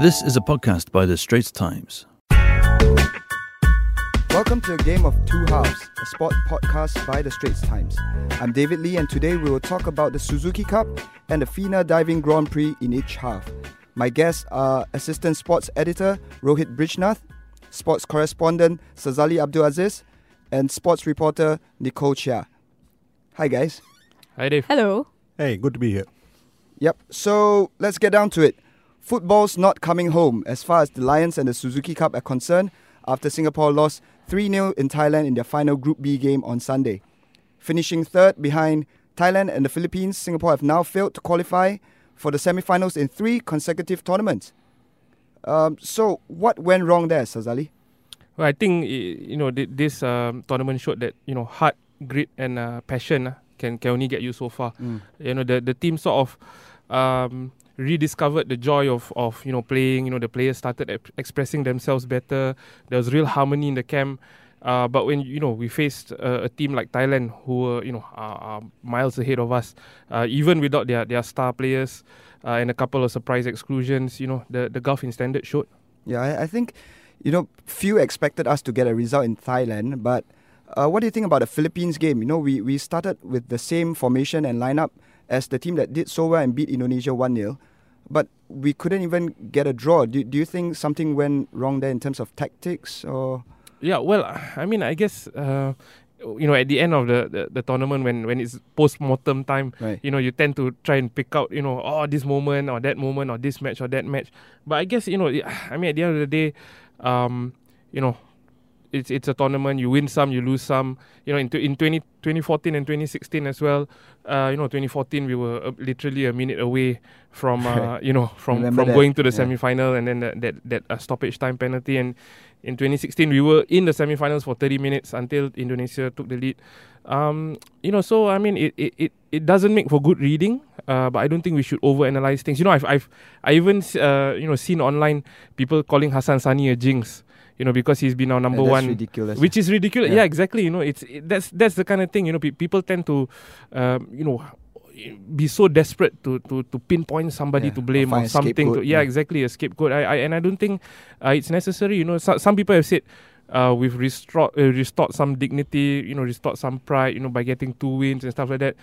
This is a podcast by The Straits Times. Welcome to a game of two halves, a sport podcast by the Straits Times. I'm David Lee, and today we will talk about the Suzuki Cup and the FINA Diving Grand Prix in each half. My guests are assistant sports editor Rohit Brijnath, sports correspondent Sazali Abdulaziz, and sports reporter Nicole Chia. Hi, guys. Hi, Dave. Hello. Hey, good to be here. Yep, so let's get down to it. Football's not coming home as far as the Lions and the Suzuki Cup are concerned after Singapore lost 3 0 in Thailand in their final Group B game on Sunday. Finishing third behind Thailand and the Philippines, Singapore have now failed to qualify for the semi finals in three consecutive tournaments. Um, so, what went wrong there, Sazali? Well, I think you know this um, tournament showed that you know heart, grit, and uh, passion uh, can can only get you so far. Mm. You know the the team sort of um, rediscovered the joy of of you know playing. You know the players started expressing themselves better. There was real harmony in the camp. Uh, but when you know we faced uh, a team like Thailand, who were you know are miles ahead of us, uh, even without their their star players uh, and a couple of surprise exclusions, you know the the gulf in standard showed. Yeah, I, I think you know few expected us to get a result in Thailand, but uh, what do you think about the Philippines game? You know, we we started with the same formation and lineup as the team that did so well and beat Indonesia one 0 but we couldn't even get a draw. Do, do you think something went wrong there in terms of tactics or? Yeah, well, I mean, I guess uh, you know at the end of the, the, the tournament when when it's post mortem time, right. you know you tend to try and pick out you know oh this moment or that moment or this match or that match. But I guess you know I mean at the end of the day, um, you know it's it's a tournament. You win some, you lose some. You know, in in 20, 2014 and 2016 as well. Uh, you know, 2014 we were uh, literally a minute away from uh, you know from Remember from that. going to the yeah. semi-final and then that that, that uh, stoppage time penalty. And in 2016 we were in the semi-finals for 30 minutes until Indonesia took the lead. Um, you know, so I mean, it it, it, it doesn't make for good reading. Uh, but I don't think we should overanalyze things. You know, I've I've I even uh, you know seen online people calling Hassan Sunny a jinx you know, because he's been our number one, ridiculous. which is ridiculous. Yeah. Yeah. exactly. You know, it's it, that's that's the kind of thing. You know, pe- people tend to, um, you know, be so desperate to to to pinpoint somebody Yeah, to blame or or, something. To, yeah, yeah. exactly, a scapegoat. I, I and I don't think uh, it's necessary. You know, so, some people have said. Uh, we've restored, uh, restored some dignity, you know, restored some pride, you know, by getting two wins and stuff like that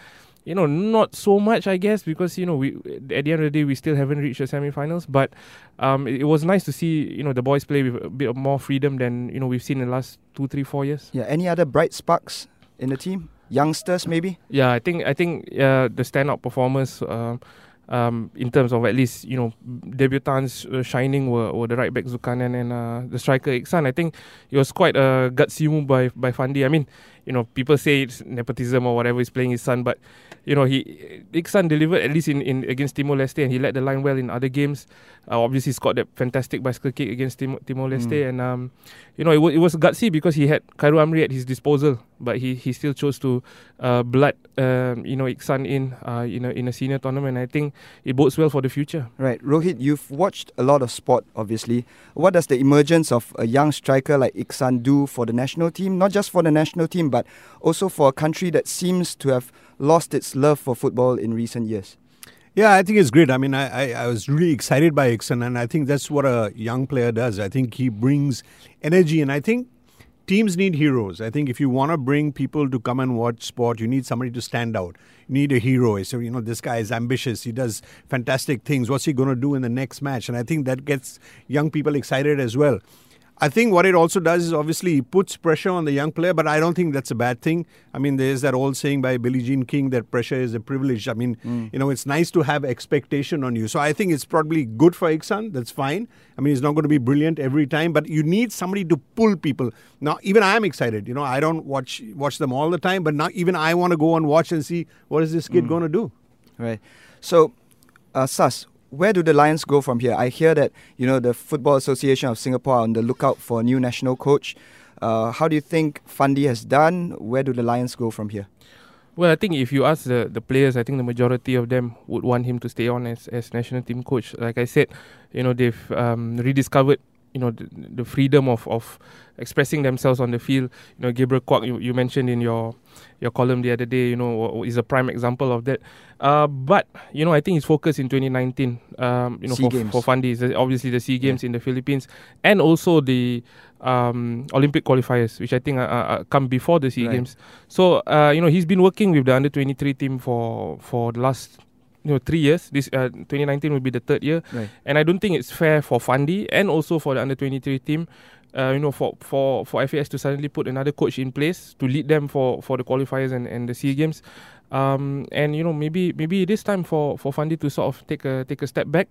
you know, not so much, I guess, because you know, we at the end of the day, we still haven't reached the semi-finals. But um, it, it was nice to see you know the boys play with a bit of more freedom than you know we've seen in the last two, three, four years. Yeah. Any other bright sparks in the team? Youngsters, maybe. Yeah, I think I think uh, the standout performers. Uh, um, in terms of at least you know debutants uh, shining were, were the right back Zulkarnain and uh, the striker Iksan. I think it was quite a gutsy move by by Fandi. I mean, you know, people say it's nepotism or whatever. He's playing his son, but you know, he Iksan delivered at least in, in against Timor Leste, and he led the line well in other games. Uh, obviously, he's got that fantastic bicycle kick against Timor, Timor Leste, Mm. and um, you know, it, w- it was gutsy because he had Cairo Amri at his disposal, but he, he still chose to uh, blood um, you know Ikhsan in uh, in a in a senior tournament. I think it bodes well for the future. Right, Rohit, you've watched a lot of sport, obviously. What does the emergence of a young striker like Ikhsan do for the national team? Not just for the national team, but also for a country that seems to have lost its love for football in recent years. Yeah, I think it's great. I mean, I, I, I was really excited by Ikhsan, and I think that's what a young player does. I think he brings energy, and I think teams need heroes. I think if you want to bring people to come and watch sport, you need somebody to stand out. You need a hero. So, you know, this guy is ambitious. He does fantastic things. What's he going to do in the next match? And I think that gets young people excited as well. I think what it also does is obviously it puts pressure on the young player, but I don't think that's a bad thing. I mean, there's that old saying by Billie Jean King that pressure is a privilege. I mean, Mm. you know, it's nice to have expectation on you. So I think it's probably good for Ikhsan. That's fine. I mean, he's not going to be brilliant every time, but you need somebody to pull people. Now, even I am excited. You know, I don't watch watch them all the time, but now even I want to go and watch and see what is this kid Mm. going to do. Right. So, uh, Sas, where do the Lions go from here? I hear that you know the Football Association of Singapore are on the lookout for a new national coach. Uh, how do you think Fandi has done? Where do the Lions go from here? Well, I think if you ask the, the players, I think the majority of them would want him to stay on as, as national team coach. Like I said, you know, they've um, rediscovered you know the, the freedom of of expressing themselves on the field. You know, Gabriel Quak, you, you mentioned in your your column the other day, you know, is a prime example of that. Uh, but you know, I think his focus in 2019, um, you know, SEA for, for Fandi is obviously the Sea Games in the Philippines, and also the um, Olympic qualifiers, which I think uh, uh, come before the Sea Right. Games. So uh, you know, he's been working with the under 23 team for for the last you know three years. This uh, 2019 will be the third year, Right. and I don't think it's fair for Fandi and also for the under 23 team. Uh, you know, for, for, for FAS to suddenly put another coach in place to lead them for, for the qualifiers and, and the SEA Games, um, and you know maybe maybe it is time for for Fandi to sort of take a take a step back,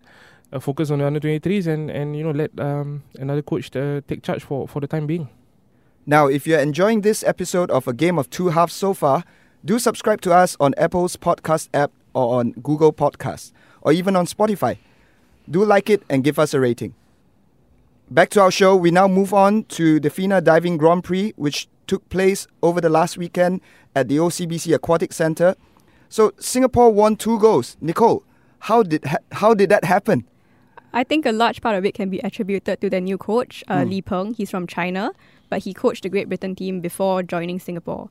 uh, focus on the under 23s and and you know let um, another coach uh, take charge for, for the time being. Now, if you're enjoying this episode of A Game of Two Halves so far, do subscribe to us on Apple's podcast app or on Google Podcasts or even on Spotify. Do like it and give us a rating. Back to our show, we now move on to the FINA Diving Grand Prix, which took place over the last weekend at the OCBC Aquatic Centre. So Singapore won two goals. Nicole, how did ha- how did that happen? I think a large part of it can be attributed to their new coach, uh, Hmm. Li Peng. He's from China, but he coached the Great Britain team before joining Singapore.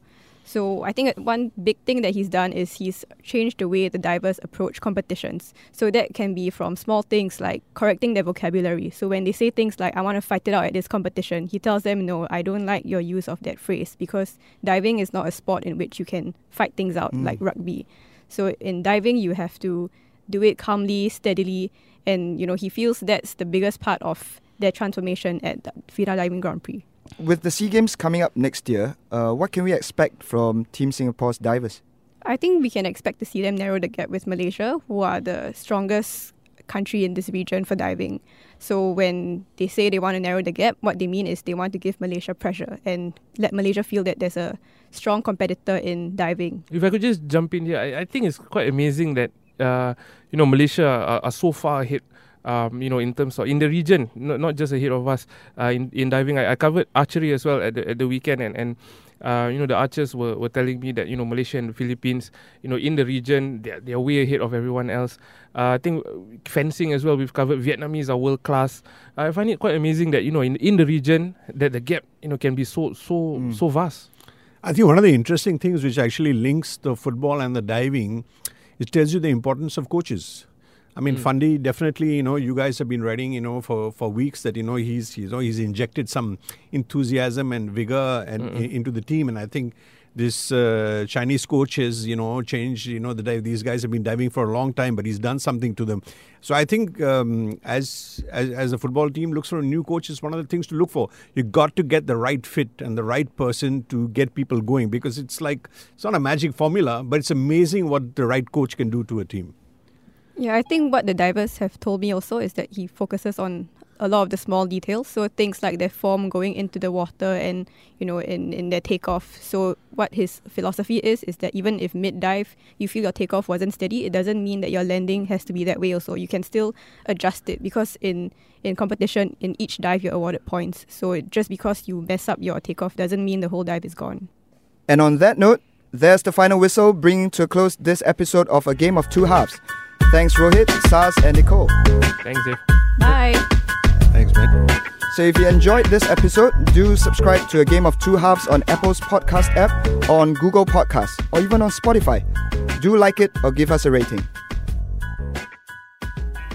So I think one big thing that he's done is he's changed the way the divers approach competitions. So that can be from small things like correcting their vocabulary. So when they say things like, I want to fight it out at this competition, he tells them, no, I don't like your use of that phrase because diving is not a sport in which you can fight things out Mm. like rugby. So in diving, you have to do it calmly, steadily, and you know he feels that's the biggest part of their transformation at the FINA Diving Grand Prix. With the SEA Games coming up next year, uh, what can we expect from Team Singapore's divers? I think we can expect to see them narrow the gap with Malaysia, who are the strongest country in this region for diving. So when they say they want to narrow the gap, what they mean is they want to give Malaysia pressure and let Malaysia feel that there's a strong competitor in diving. If I could just jump in here, I, I think it's quite amazing that uh, you know Malaysia are, are so far ahead. Um, you know, in terms of in the region, not, not just ahead of us. Uh, in in diving, I, I covered archery as well at the at the weekend, and and uh, you know the archers were, were telling me that you know Malaysia and the Philippines, you know, in the region, they're they're way ahead of everyone else. Uh, I think fencing as well. We've covered Vietnamese are world class. I find it quite amazing that you know in in the region that the gap you know can be so so Mm. so vast. I think one of the interesting things which actually links the football and the diving, it tells you the importance of coaches. I mean, Mm. Fandi definitely. You know, you guys have been writing, you know, for, for weeks that you know he's you know he's injected some enthusiasm and vigor and Mm-mm. into the team, and I think this uh, Chinese coach has you know changed. You know, the dive, these guys have been diving for a long time, but he's done something to them. So I think um, as, as as a football team looks for a new coach is one of the things to look for. You got to get the right fit and the right person to get people going because it's like it's not a magic formula, but it's amazing what the right coach can do to a team. Yeah, I think what the divers have told me also is that he focuses on a lot of the small details. So things like their form going into the water and, you know, in, in their takeoff. So what his philosophy is, is that even if mid dive you feel your takeoff wasn't steady, it doesn't mean that your landing has to be that way also. You can still adjust it because in, in competition, in each dive you're awarded points. So just because you mess up your takeoff doesn't mean the whole dive is gone. And on that note, there's the final whistle, bringing to a close this episode of A Game of Two Halves. Thanks, Rohit, Saz, and Nicole. Thanks, Dave. Bye. Thanks, man. So if you enjoyed this episode, do subscribe to A Game of Two Halves on Apple's podcast app, or on Google Podcasts, or even on Spotify. Do like it or give us a rating.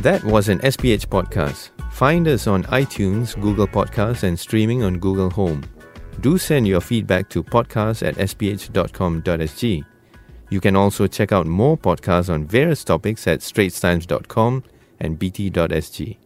That was an SPH podcast. Find us on iTunes, Google Podcasts, and streaming on Google Home. Do send your feedback to podcast at sph.com.sg. You can also check out more podcasts on various topics at straitstimes.com and bt.sg.